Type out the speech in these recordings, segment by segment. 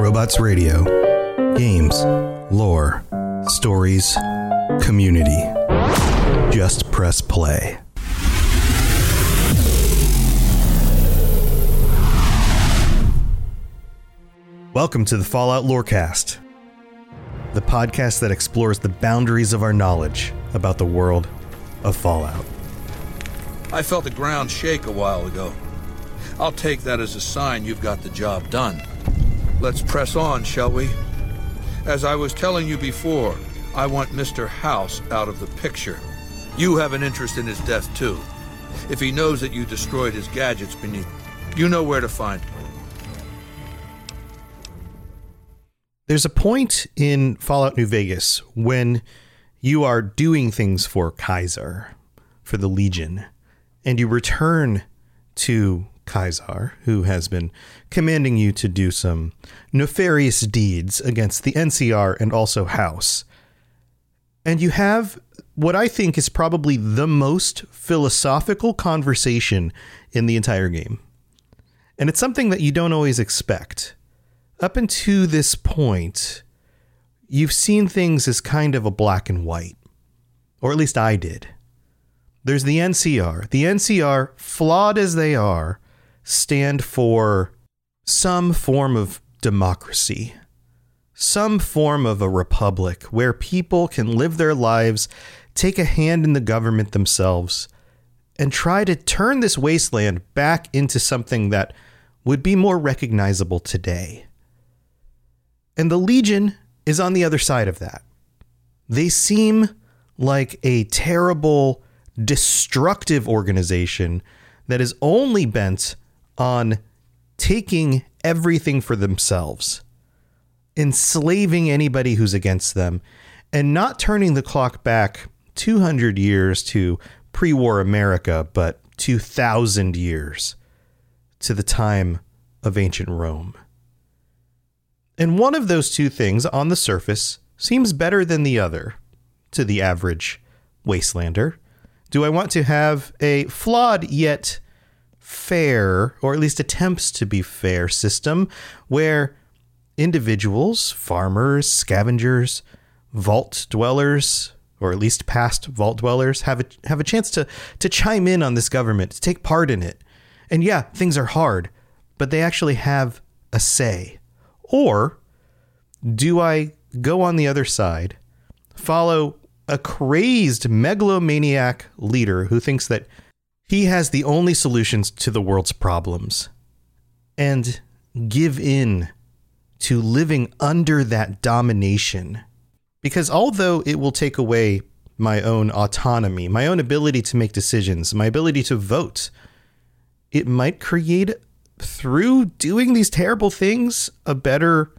Robots Radio. Games, lore, stories, community. Just press play. Welcome to the Fallout Lorecast, the podcast that explores the boundaries of our knowledge about the world of Fallout. I felt the ground shake a while ago. I'll take that as a sign you've got the job done. Let's press on, shall we? As I was telling you before, I want Mr. House out of the picture. You have an interest in his death, too. If he knows that you destroyed his gadgets beneath, you know where to find him. There's a point in Fallout New Vegas when you are doing things for Caesar, for the Legion, and you return to Caesar, who has been commanding you to do some nefarious deeds against the NCR and also House. And you have what I think is probably the most philosophical conversation in the entire game. And it's something that you don't always expect. Up until this point, you've seen things as kind of a black and white, or at least I did. There's the NCR. The NCR, flawed as they are, stand for some form of democracy, some form of a republic where people can live their lives, take a hand in the government themselves, and try to turn this wasteland back into something that would be more recognizable today. And the Legion is on the other side of that. They seem like a terrible, destructive organization that is only bent on taking everything for themselves, enslaving anybody who's against them, and not turning the clock back 200 years to pre war America, but 2,000 years to the time of ancient Rome. And one of those two things on the surface seems better than the other to the average wastelander. Do I want to have a flawed yet fair, or at least attempts to be fair, system where individuals, farmers, scavengers, vault dwellers, or at least past vault dwellers, have a, have a chance to, to chime in on this government, to take part in it. And yeah, things are hard, but they actually have a say. Or do I go on the other side, follow a crazed megalomaniac leader who thinks that he has the only solutions to the world's problems and give in to living under that domination. Because although it will take away my own autonomy, my own ability to make decisions, my ability to vote, it might create, through doing these terrible things, a better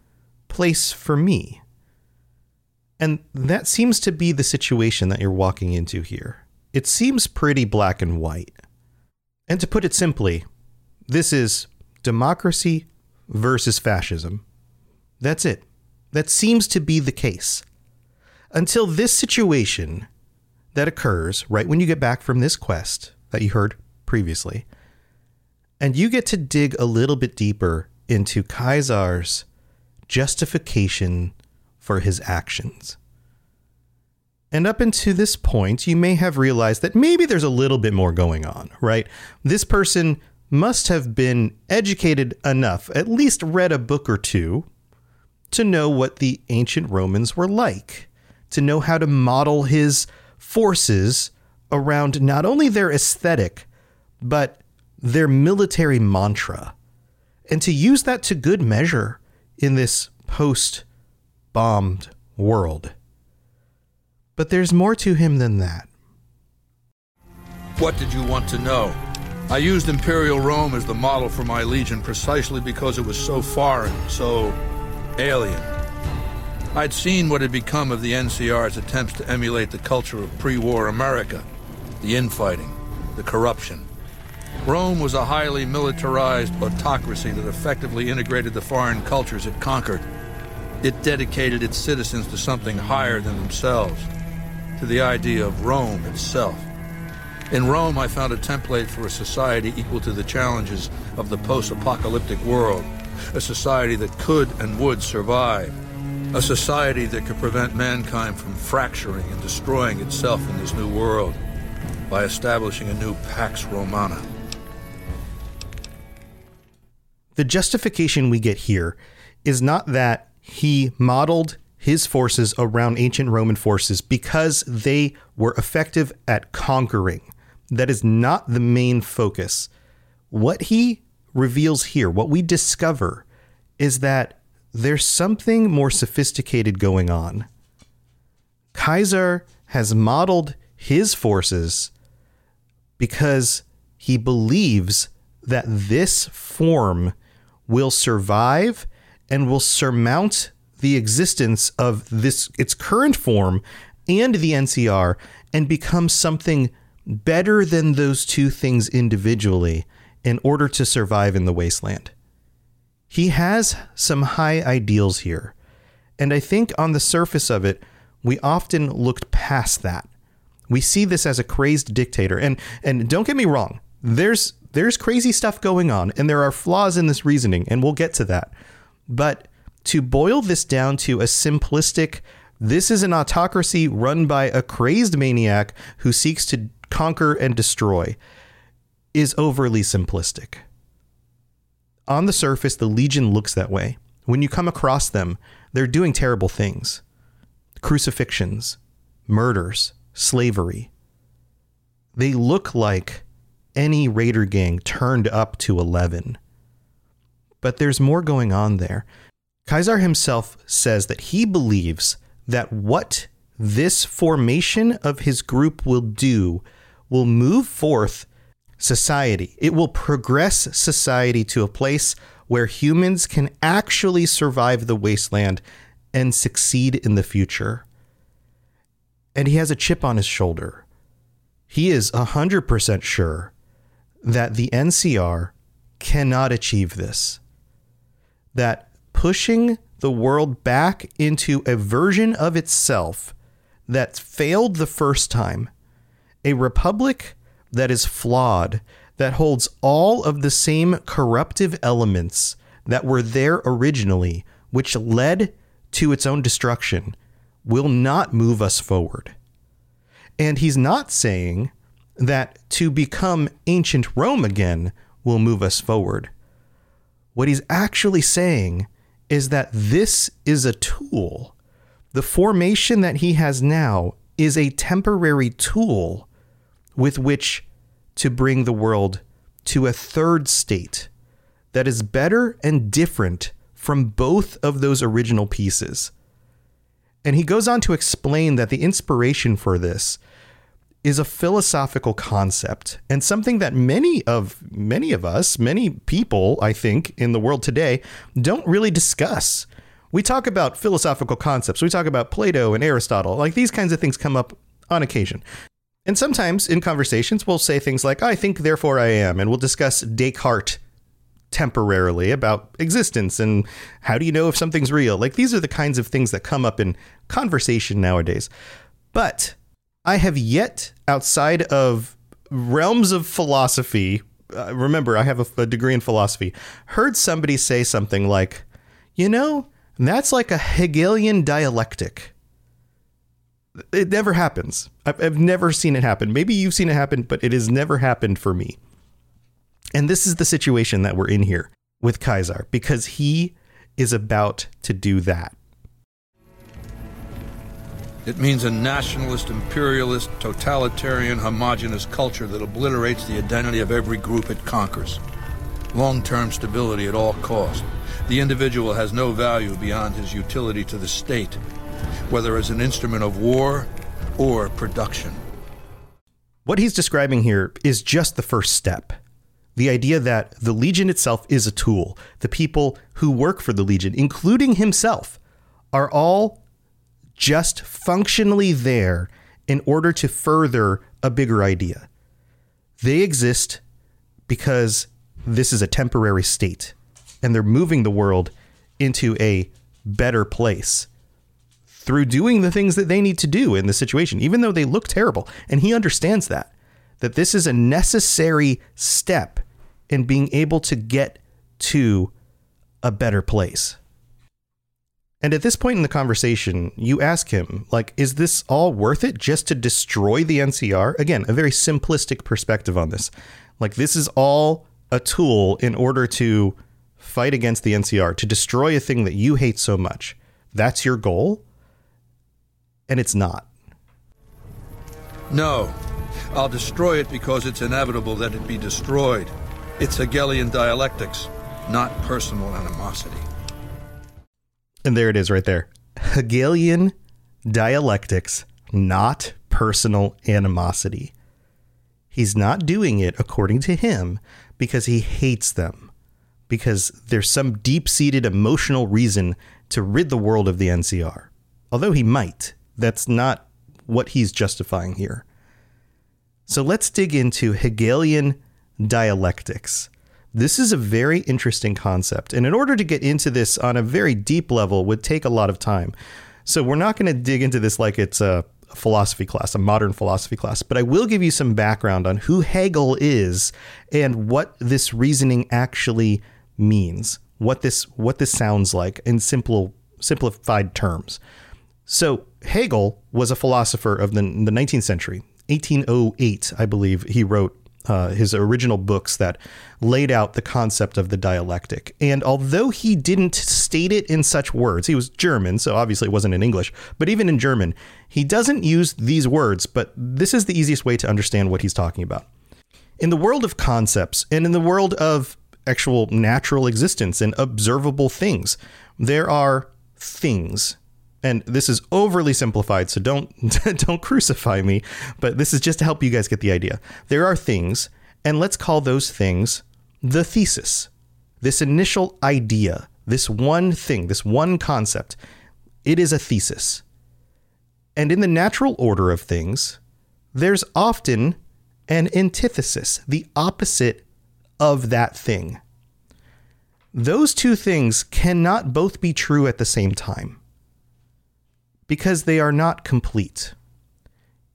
place for me. And that seems to be the situation that you're walking into here. It seems pretty black and white. And to put it simply, this is democracy versus fascism. That's it. That seems to be the case. Until this situation that occurs right when you get back from this quest that you heard previously, and you get to dig a little bit deeper into Caesar's justification for his actions. And up until this point, you may have realized that maybe there's a little bit more going on, right? This person must have been educated enough, at least read a book or two, to know what the ancient Romans were like, to know how to model his forces around not only their aesthetic, but their military mantra, and to use that to good measure in this post bombed world. But there's more to him than that. What did you want to know? I used Imperial Rome as the model for my legion precisely because it was so foreign, so alien. I'd seen what had become of the NCR's attempts to emulate the culture of pre war America the infighting, the corruption. Rome was a highly militarized autocracy that effectively integrated the foreign cultures it conquered. It dedicated its citizens to something higher than themselves, to the idea of Rome itself. In Rome, I found a template for a society equal to the challenges of the post apocalyptic world, a society that could and would survive, a society that could prevent mankind from fracturing and destroying itself in this new world by establishing a new Pax Romana. The justification we get here is not that he modeled his forces around ancient Roman forces because they were effective at conquering. That is not the main focus. What he reveals here, what we discover, is that there's something more sophisticated going on. Caesar has modeled his forces because he believes that this form will survive and will surmount the existence of this its current form and the NCR and become something better than those two things individually in order to survive in the wasteland. He has some high ideals here, and I think on the surface of it, we often looked past that. We see this as a crazed dictator, and and don't get me wrong, there's there's crazy stuff going on, and there are flaws in this reasoning, and we'll get to that. But to boil this down to a simplistic, this is an autocracy run by a crazed maniac who seeks to conquer and destroy, is overly simplistic. On the surface, the Legion looks that way. When you come across them, they're doing terrible things crucifixions, murders, slavery. They look like any raider gang turned up to 11. But there's more going on there. Caesar himself says that he believes that what this formation of his group will do will move forth society. It will progress society to a place where humans can actually survive the wasteland and succeed in the future. And he has a chip on his shoulder. He is 100% sure that the NCR cannot achieve this. That pushing the world back into a version of itself that failed the first time, a republic that is flawed, that holds all of the same corruptive elements that were there originally, which led to its own destruction, will not move us forward. And he's not saying that to become ancient Rome again will move us forward. What he's actually saying is that this is a tool. The formation that he has now is a temporary tool with which to bring the world to a third state that is better and different from both of those original pieces. And he goes on to explain that the inspiration for this is a philosophical concept and something that many of many of us, many people, I think, in the world today don't really discuss. We talk about philosophical concepts. We talk about Plato and Aristotle. Like these kinds of things come up on occasion. And sometimes in conversations, we'll say things like, I think, therefore I am. And we'll discuss Descartes temporarily about existence and how do you know if something's real. Like these are the kinds of things that come up in conversation nowadays. But I have yet, outside of realms of philosophy, uh, remember, I have a, a degree in philosophy, heard somebody say something like, you know, that's like a Hegelian dialectic. It never happens. I've, I've never seen it happen. Maybe you've seen it happen, but it has never happened for me. And this is the situation that we're in here with Caesar because he is about to do that. It means a nationalist, imperialist, totalitarian, homogenous culture that obliterates the identity of every group it conquers. Long term stability at all costs. The individual has no value beyond his utility to the state, whether as an instrument of war or production. What he's describing here is just the first step. The idea that the Legion itself is a tool. The people who work for the Legion, including himself, are all just functionally there in order to further a bigger idea. They exist because this is a temporary state and they're moving the world into a better place through doing the things that they need to do in the situation, even though they look terrible. And he understands that, that this is a necessary step in being able to get to a better place. And at this point in the conversation, you ask him, like, is this all worth it just to destroy the NCR? Again, a very simplistic perspective on this. Like, this is all a tool in order to fight against the NCR, to destroy a thing that you hate so much. That's your goal? And it's not. No. I'll destroy it because it's inevitable that it be destroyed. It's Hegelian dialectics, not personal animosity. And there it is right there. Hegelian dialectics, not personal animosity. He's not doing it, according to him, because he hates them, because there's some deep seated emotional reason to rid the world of the NCR. Although he might, that's not what he's justifying here. So let's dig into Hegelian dialectics. This is a very interesting concept. And in order to get into this on a very deep level would take a lot of time. So we're not going to dig into this like it's a philosophy class, a modern philosophy class, but I will give you some background on who Hegel is and what this reasoning actually means. What this what this sounds like in simple simplified terms. So Hegel was a philosopher of the, the 19th century. 1808, I believe, he wrote uh, his original books that laid out the concept of the dialectic. And although he didn't state it in such words, he was German, so obviously it wasn't in English, but even in German, he doesn't use these words, but this is the easiest way to understand what he's talking about. In the world of concepts and in the world of actual natural existence and observable things, there are things and this is overly simplified so don't don't crucify me but this is just to help you guys get the idea. There are things and let's call those things the thesis. This initial idea this one thing this one concept it is a thesis. And in the natural order of things there's often an antithesis the opposite of that thing. Those two things cannot both be true at the same time because they are not complete.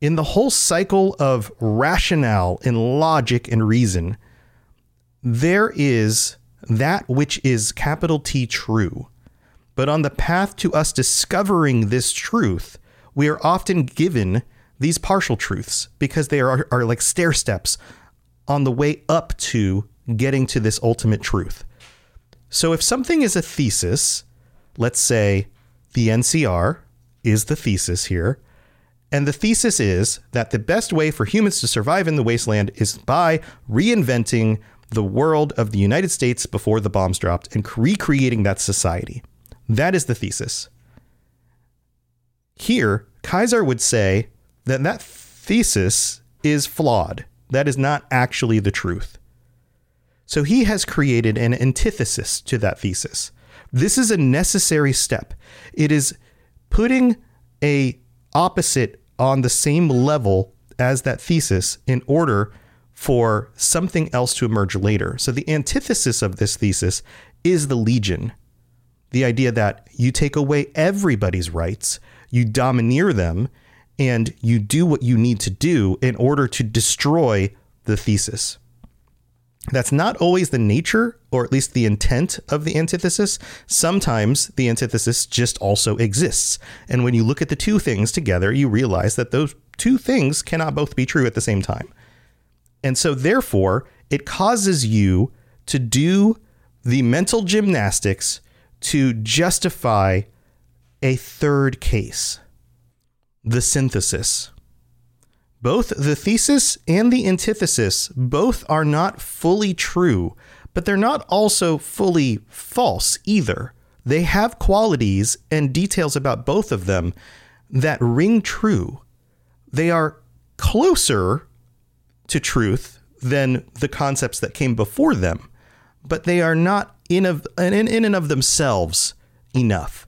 In the whole cycle of rationale and logic and reason, there is that which is capital T true. But on the path to us discovering this truth, we are often given these partial truths because they are, are like stair steps on the way up to getting to this ultimate truth. So if something is a thesis, let's say the NCR, is the thesis here. And the thesis is that the best way for humans to survive in the wasteland is by reinventing the world of the United States before the bombs dropped and recreating that society. That is the thesis. Here, Caesar would say that that thesis is flawed. That is not actually the truth. So he has created an antithesis to that thesis. This is a necessary step. It is putting a opposite on the same level as that thesis in order for something else to emerge later. So the antithesis of this thesis is the legion. The idea that you take away everybody's rights, you domineer them, and you do what you need to do in order to destroy the thesis. That's not always the nature, or at least the intent of the antithesis. Sometimes the antithesis just also exists. And when you look at the two things together, you realize that those two things cannot both be true at the same time. And so, therefore, it causes you to do the mental gymnastics to justify a third case the synthesis. Both the thesis and the antithesis both are not fully true, but they're not also fully false either. They have qualities and details about both of them that ring true. They are closer to truth than the concepts that came before them, but they are not in, of, in, in and of themselves enough.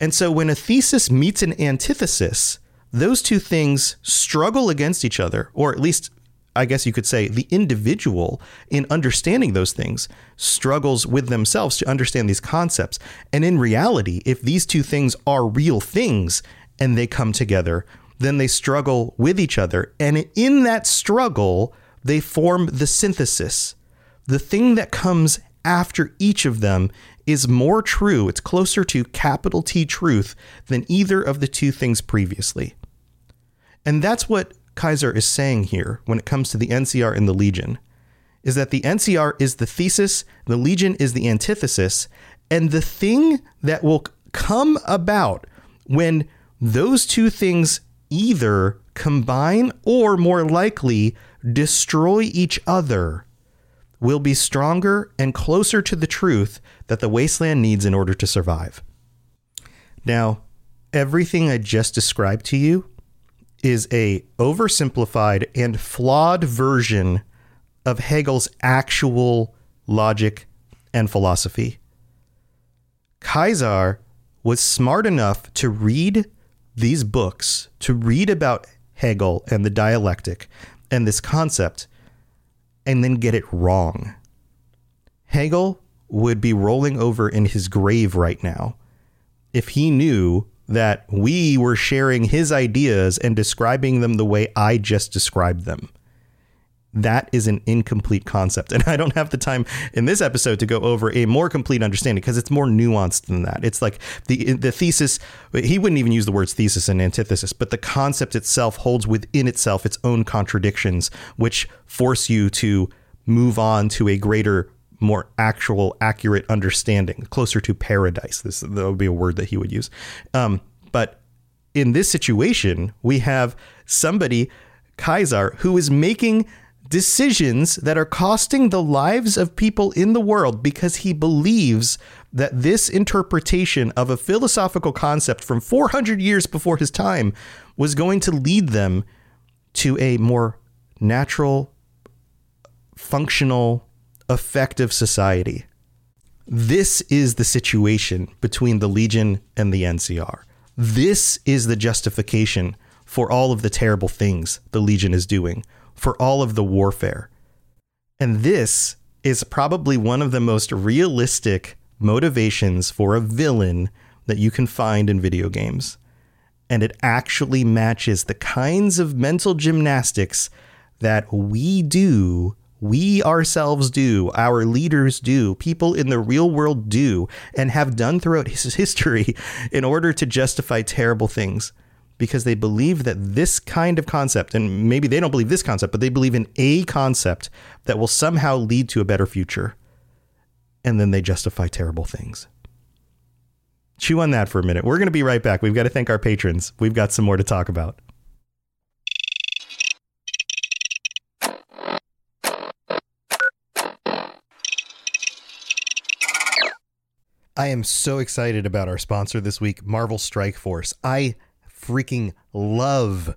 And so when a thesis meets an antithesis, those two things struggle against each other, or at least I guess you could say the individual in understanding those things struggles with themselves to understand these concepts. And in reality, if these two things are real things and they come together, then they struggle with each other. And in that struggle, they form the synthesis, the thing that comes after each of them is more true. It's closer to capital T truth than either of the two things previously. And that's what Caesar is saying here when it comes to the NCR and the Legion is that the NCR is the thesis, the Legion is the antithesis, and the thing that will come about when those two things either combine or more likely destroy each other will be stronger and closer to the truth that the wasteland needs in order to survive. Now, everything I just described to you is a oversimplified and flawed version of Hegel's actual logic and philosophy. Caesar was smart enough to read these books, to read about Hegel and the dialectic and this concept, and then get it wrong. Hegel would be rolling over in his grave right now if he knew that we were sharing his ideas and describing them the way I just described them that is an incomplete concept. And I don't have the time in this episode to go over a more complete understanding because it's more nuanced than that. It's like the the thesis, he wouldn't even use the words thesis and antithesis, but the concept itself holds within itself its own contradictions, which force you to move on to a greater more actual accurate understanding closer to paradise. This that would be a word that he would use. Um, but in this situation we have somebody Caesar who is making decisions that are costing the lives of people in the world because he believes that this interpretation of a philosophical concept from 400 years before his time was going to lead them to a more natural, functional, effective society. This is the situation between the Legion and the NCR. This is the justification for all of the terrible things the Legion is doing for all of the warfare. And this is probably one of the most realistic motivations for a villain that you can find in video games. And it actually matches the kinds of mental gymnastics that we do, we ourselves do, our leaders do, people in the real world do, and have done throughout his history in order to justify terrible things because they believe that this kind of concept, and maybe they don't believe this concept, but they believe in a concept that will somehow lead to a better future. And then they justify terrible things. Chew on that for a minute. We're going to be right back. We've got to thank our patrons. We've got some more to talk about. I am so excited about our sponsor this week, Marvel Strike Force. I freaking love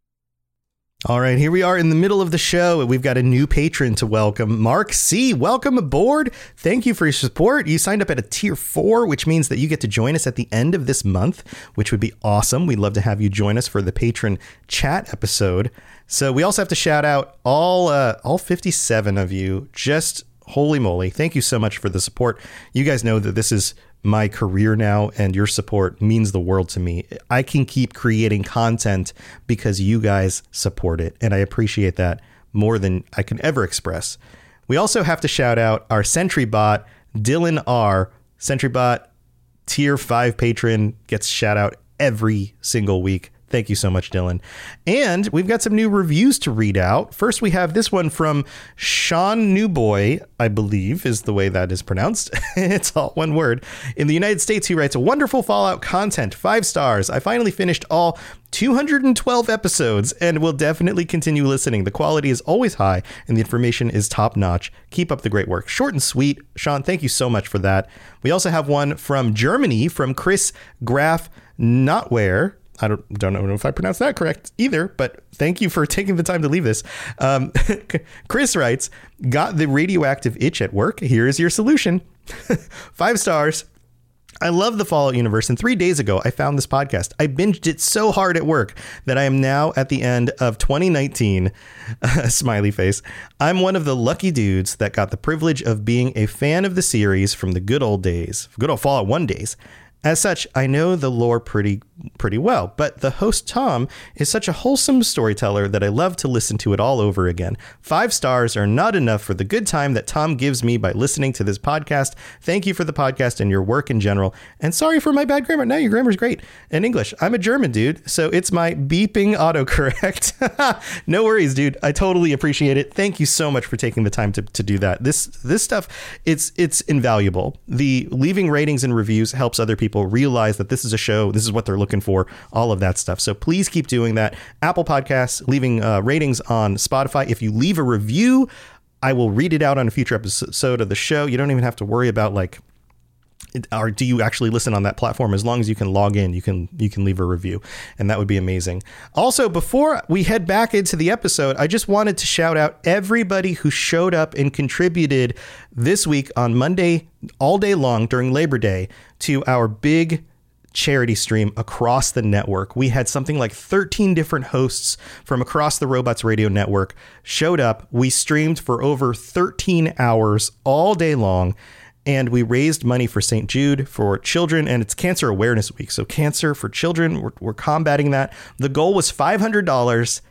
All right, here we are in the middle of the show. And we've got a new patron to welcome. Mark C., welcome aboard. Thank you for your support. You signed up at a tier four, which means that you get to join us at the end of this month, which would be awesome. We'd love to have you join us for the patron chat episode. So we also have to shout out all uh, all 57 of you. Just holy moly. Thank you so much for the support. You guys know that this is my career now and your support means the world to me. I can keep creating content because you guys support it and I appreciate that more than I can ever express. We also have to shout out our Sentry bot, Dylan R. Sentry bot tier 5 patron gets shout out every single week. Thank you so much, Dylan. And we've got some new reviews to read out. First, we have this one from Sean Newboy, I believe is the way that is pronounced. it's all one word. In the United States, he writes, a Wonderful Fallout content, five stars. I finally finished all 212 episodes and will definitely continue listening. The quality is always high and the information is top notch. Keep up the great work. Short and sweet. Sean, thank you so much for that. We also have one from Germany from Chris Graf Notware. I don't, don't know if I pronounced that correct either, but thank you for taking the time to leave this. Um, Chris writes, Got the radioactive itch at work. Here is your solution. Five stars. I love the Fallout universe, and three days ago I found this podcast. I binged it so hard at work that I am now at the end of 2019. smiley face. I'm one of the lucky dudes that got the privilege of being a fan of the series from the good old days, good old Fallout 1 days. As such, I know the lore pretty pretty well, but the host Tom is such a wholesome storyteller that I love to listen to it all over again. 5 stars are not enough for the good time that Tom gives me by listening to this podcast. Thank you for the podcast and your work in general. And sorry for my bad grammar. No, your grammar's great. In English, I'm a German dude, so it's my beeping autocorrect. no worries, dude. I totally appreciate it. Thank you so much for taking the time to, to do that. This this stuff it's it's invaluable. The leaving ratings and reviews helps other people realize that this is a show, this is what they're looking for, all of that stuff. So please keep doing that. Apple Podcasts, leaving uh, ratings on Spotify. If you leave a review, I will read it out on a future episode of the show. You don't even have to worry about like or do you actually listen on that platform as long as you can log in you can you can leave a review and that would be amazing also before we head back into the episode i just wanted to shout out everybody who showed up and contributed this week on monday all day long during labor day to our big charity stream across the network. We had something like 13 different hosts from across the Robots Radio network showed up. We streamed for over 13 hours all day long and we raised money for St. Jude for children, and it's Cancer Awareness Week. So, cancer for children, we're, we're combating that. The goal was $500,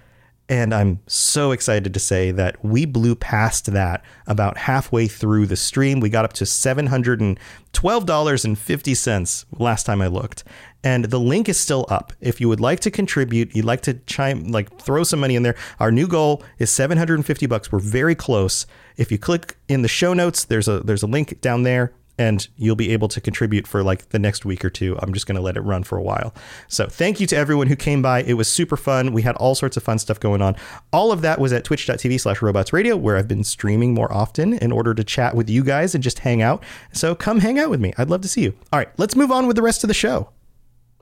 and I'm so excited to say that we blew past that about halfway through the stream. We got up to $712.50 last time I looked. And the link is still up. If you would like to contribute, you'd like to chime, like throw some money in there. Our new goal is 750 bucks. We're very close. If you click in the show notes, there's a there's a link down there and you'll be able to contribute for like the next week or two. I'm just going to let it run for a while. So thank you to everyone who came by. It was super fun. We had all sorts of fun stuff going on. All of that was at twitch.tv slash robots radio, where I've been streaming more often in order to chat with you guys and just hang out. So come hang out with me. I'd love to see you. All right, let's move on with the rest of the show.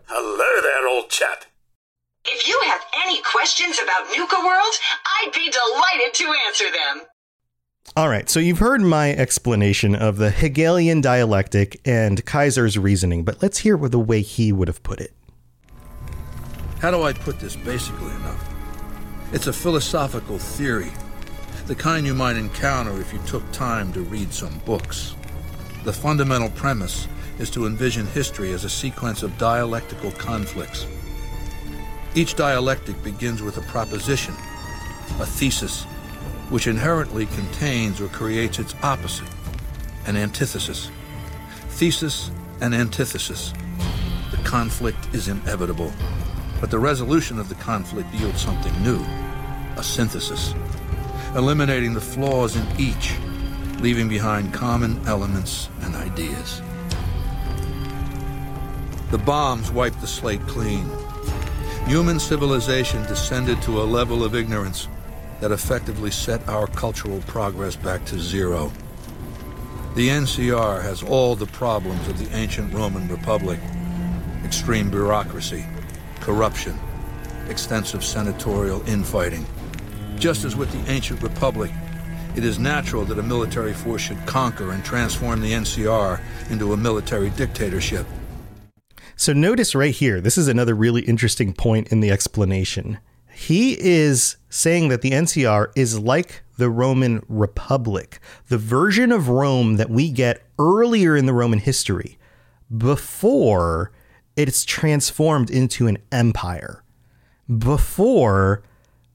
Hello there, old chap. If you have any questions about Nuka World, I'd be delighted to answer them. All right, so you've heard my explanation of the Hegelian dialectic and Caesar's reasoning, but let's hear the way he would have put it. How do I put this basically enough? It's a philosophical theory, the kind you might encounter if you took time to read some books. The fundamental premise is to envision history as a sequence of dialectical conflicts. Each dialectic begins with a proposition, a thesis, which inherently contains or creates its opposite, an antithesis. Thesis and antithesis. The conflict is inevitable, but the resolution of the conflict yields something new, a synthesis, eliminating the flaws in each, leaving behind common elements and ideas. The bombs wiped the slate clean. Human civilization descended to a level of ignorance that effectively set our cultural progress back to zero. The NCR has all the problems of the ancient Roman Republic extreme bureaucracy, corruption, extensive senatorial infighting. Just as with the ancient Republic, it is natural that a military force should conquer and transform the NCR into a military dictatorship. So notice right here, this is another really interesting point in the explanation. He is saying that the NCR is like the Roman Republic, the version of Rome that we get earlier in the Roman history, before it's transformed into an empire, before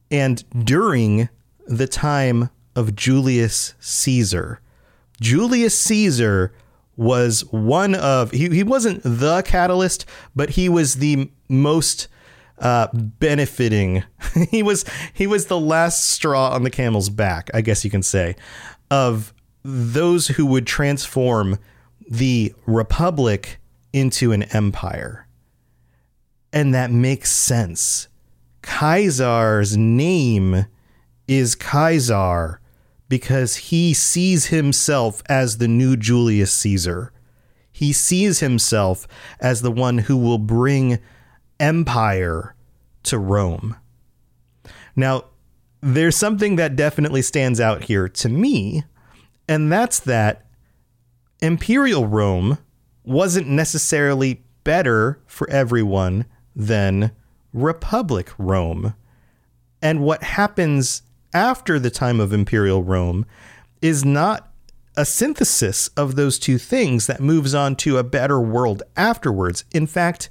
and during the time of Julius Caesar. Julius Caesar was one of he, he wasn't the catalyst, but he was the most uh, benefiting. he was he was the last straw on the camel's back, I guess you can say, of those who would transform the republic into an empire. And that makes sense. Caesar's name is Caesar because he sees himself as the new Julius Caesar. He sees himself as the one who will bring empire to Rome. Now, there's something that definitely stands out here to me, and that's that Imperial Rome wasn't necessarily better for everyone than Republic Rome. And what happens after the time of Imperial Rome is not a synthesis of those two things that moves on to a better world afterwards. In fact,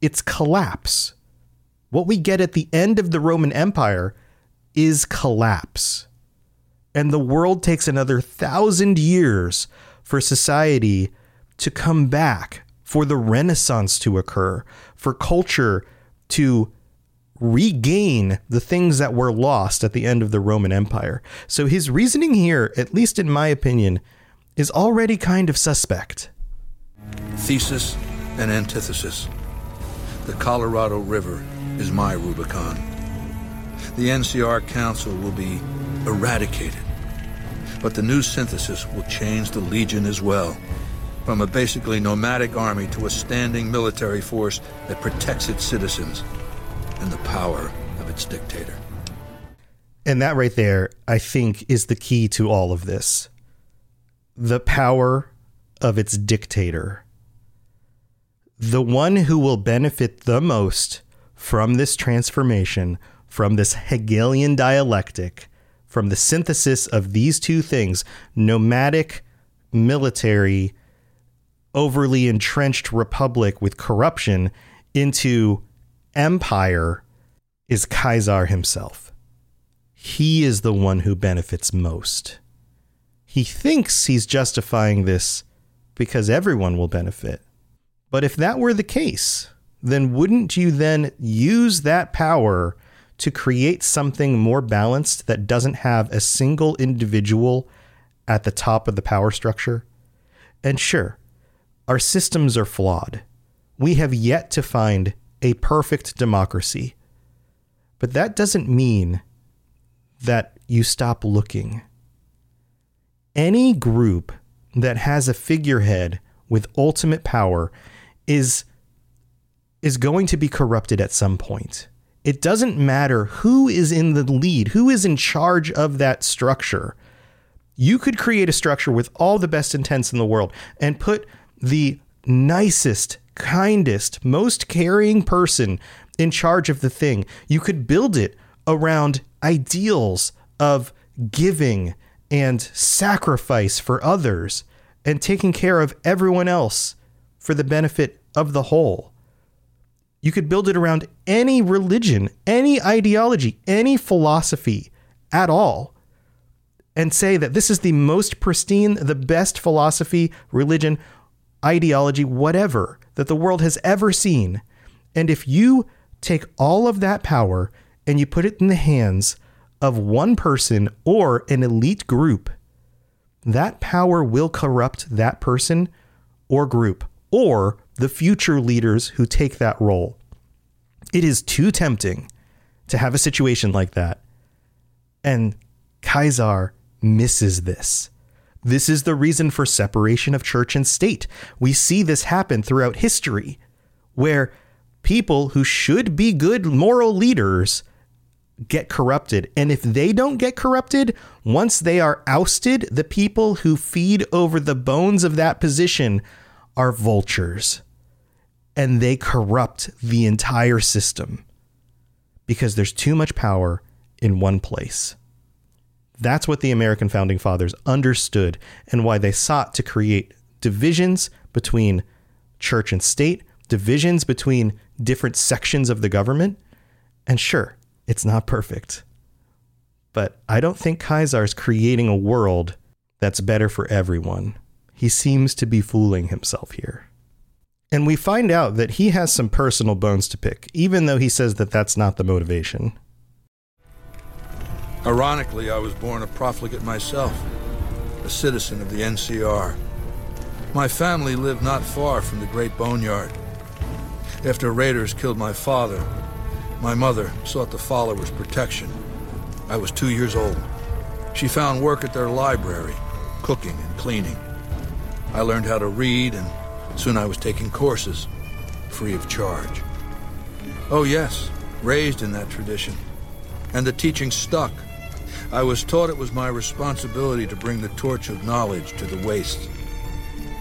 it's collapse. What we get at the end of the Roman Empire is collapse. And the world takes another thousand years for society to come back, for the Renaissance to occur, for culture to regain the things that were lost at the end of the Roman Empire. So his reasoning here, at least in my opinion, is already kind of suspect. Thesis and antithesis. The Colorado River is my Rubicon. The NCR Council will be eradicated. But the new synthesis will change the Legion as well. From a basically nomadic army to a standing military force that protects its citizens and the power of its dictator. And that right there, I think, is the key to all of this the power of its dictator. The one who will benefit the most from this transformation, from this Hegelian dialectic, from the synthesis of these two things nomadic, military, overly entrenched republic with corruption into empire is Caesar himself. He is the one who benefits most. He thinks he's justifying this because everyone will benefit. But if that were the case, then wouldn't you then use that power to create something more balanced that doesn't have a single individual at the top of the power structure? And sure, our systems are flawed. We have yet to find a perfect democracy. But that doesn't mean that you stop looking. Any group that has a figurehead with ultimate power is is going to be corrupted at some point. It doesn't matter who is in the lead, who is in charge of that structure. You could create a structure with all the best intents in the world and put the nicest, kindest, most caring person in charge of the thing. You could build it around ideals of giving and sacrifice for others and taking care of everyone else for the benefit of the whole. You could build it around any religion, any ideology, any philosophy at all, and say that this is the most pristine, the best philosophy, religion, ideology, whatever that the world has ever seen. And if you take all of that power and you put it in the hands of one person or an elite group, that power will corrupt that person or group or the future leaders who take that role. It is too tempting to have a situation like that. And Caesar misses this. This is the reason for separation of church and state. We see this happen throughout history, where people who should be good moral leaders get corrupted. And if they don't get corrupted, once they are ousted, the people who feed over the bones of that position are vultures. And they corrupt the entire system because there's too much power in one place. That's what the American founding fathers understood and why they sought to create divisions between church and state, divisions between different sections of the government. And sure, it's not perfect. But I don't think Caesar is creating a world that's better for everyone. He seems to be fooling himself here. And we find out that he has some personal bones to pick, even though he says that that's not the motivation. Ironically, I was born a profligate myself, a citizen of the NCR. My family lived not far from the Great Boneyard. After raiders killed my father, my mother sought the followers' protection. I was two years old. She found work at their library, cooking and cleaning. I learned how to read, and soon I was taking courses, free of charge. Oh, yes, raised in that tradition. And the teaching stuck. I was taught it was my responsibility to bring the torch of knowledge to the waste.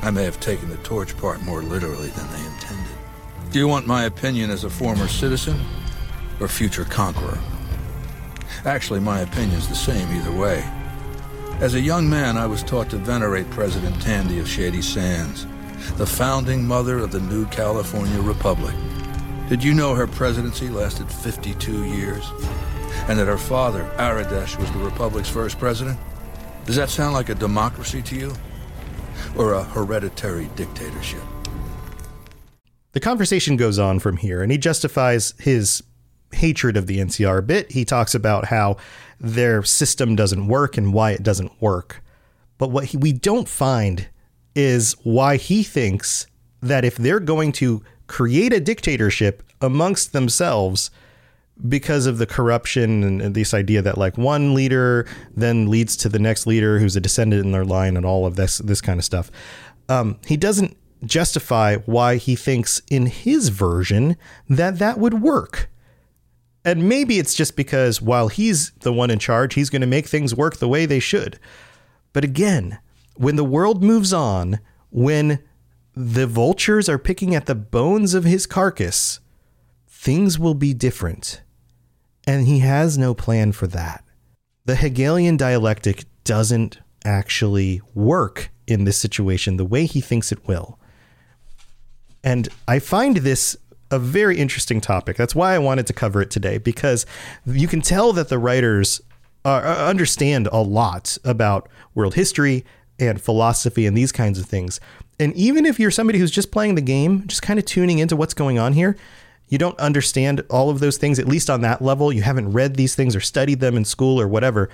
I may have taken the torch part more literally than they intended. Do you want my opinion as a former citizen or future conqueror? Actually, my opinion's the same either way. As a young man, I was taught to venerate President Tandy of Shady Sands, the founding mother of the new California Republic. Did you know her presidency lasted 52 years? And that her father, Aradesh, was the Republic's first president? Does that sound like a democracy to you? Or a hereditary dictatorship? The conversation goes on from here, and he justifies his hatred of the NCR a bit. He talks about how their system doesn't work and why it doesn't work. But what he, we don't find is why he thinks that if they're going to create a dictatorship amongst themselves because of the corruption and, this idea that like one leader then leads to the next leader who's a descendant in their line and all of this this kind of stuff. Um, he doesn't justify why he thinks in his version that that would work. And maybe it's just because while he's the one in charge, he's going to make things work the way they should. But again, when the world moves on, when the vultures are picking at the bones of his carcass, things will be different. And he has no plan for that. The Hegelian dialectic doesn't actually work in this situation the way he thinks it will. And I find this a very interesting topic. That's why I wanted to cover it today because you can tell that the writers uh, understand a lot about world history and philosophy and these kinds of things. And even if you're somebody who's just playing the game, just kind of tuning into what's going on here, you don't understand all of those things, at least on that level. You haven't read these things or studied them in school or whatever.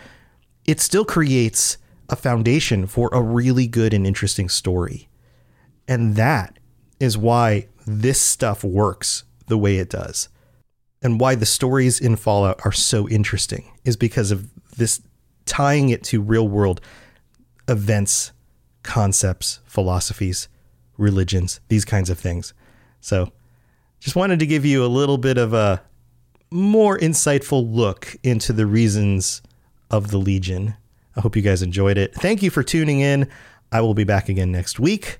It still creates a foundation for a really good and interesting story. And that is why this stuff works the way it does. And why the stories in Fallout are so interesting is because of this tying it to real world events, concepts, philosophies, religions, these kinds of things. So, just wanted to give you a little bit of a more insightful look into the reasons of the Legion. I hope you guys enjoyed it. Thank you for tuning in. I will be back again next week.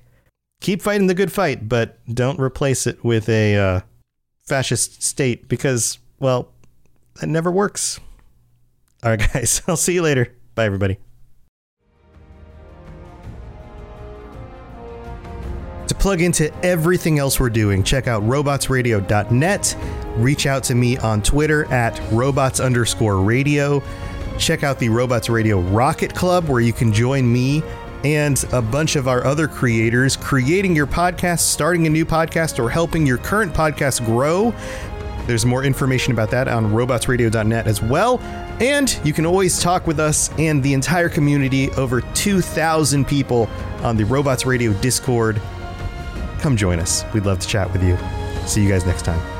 Keep fighting the good fight, but don't replace it with a uh, fascist state because, well, that never works. All right, guys. I'll see you later. Bye, everybody. Plug into everything else we're doing, check out robotsradio.net. Reach out to me on Twitter at robots underscore radio. Check out the Robots Radio Rocket Club, where you can join me and a bunch of our other creators creating your podcast, starting a new podcast, or helping your current podcast grow. There's more information about that on robotsradio.net as well. And you can always talk with us and the entire community, over 2,000 people on the Robots Radio Discord. Come join us. We'd love to chat with you. See you guys next time.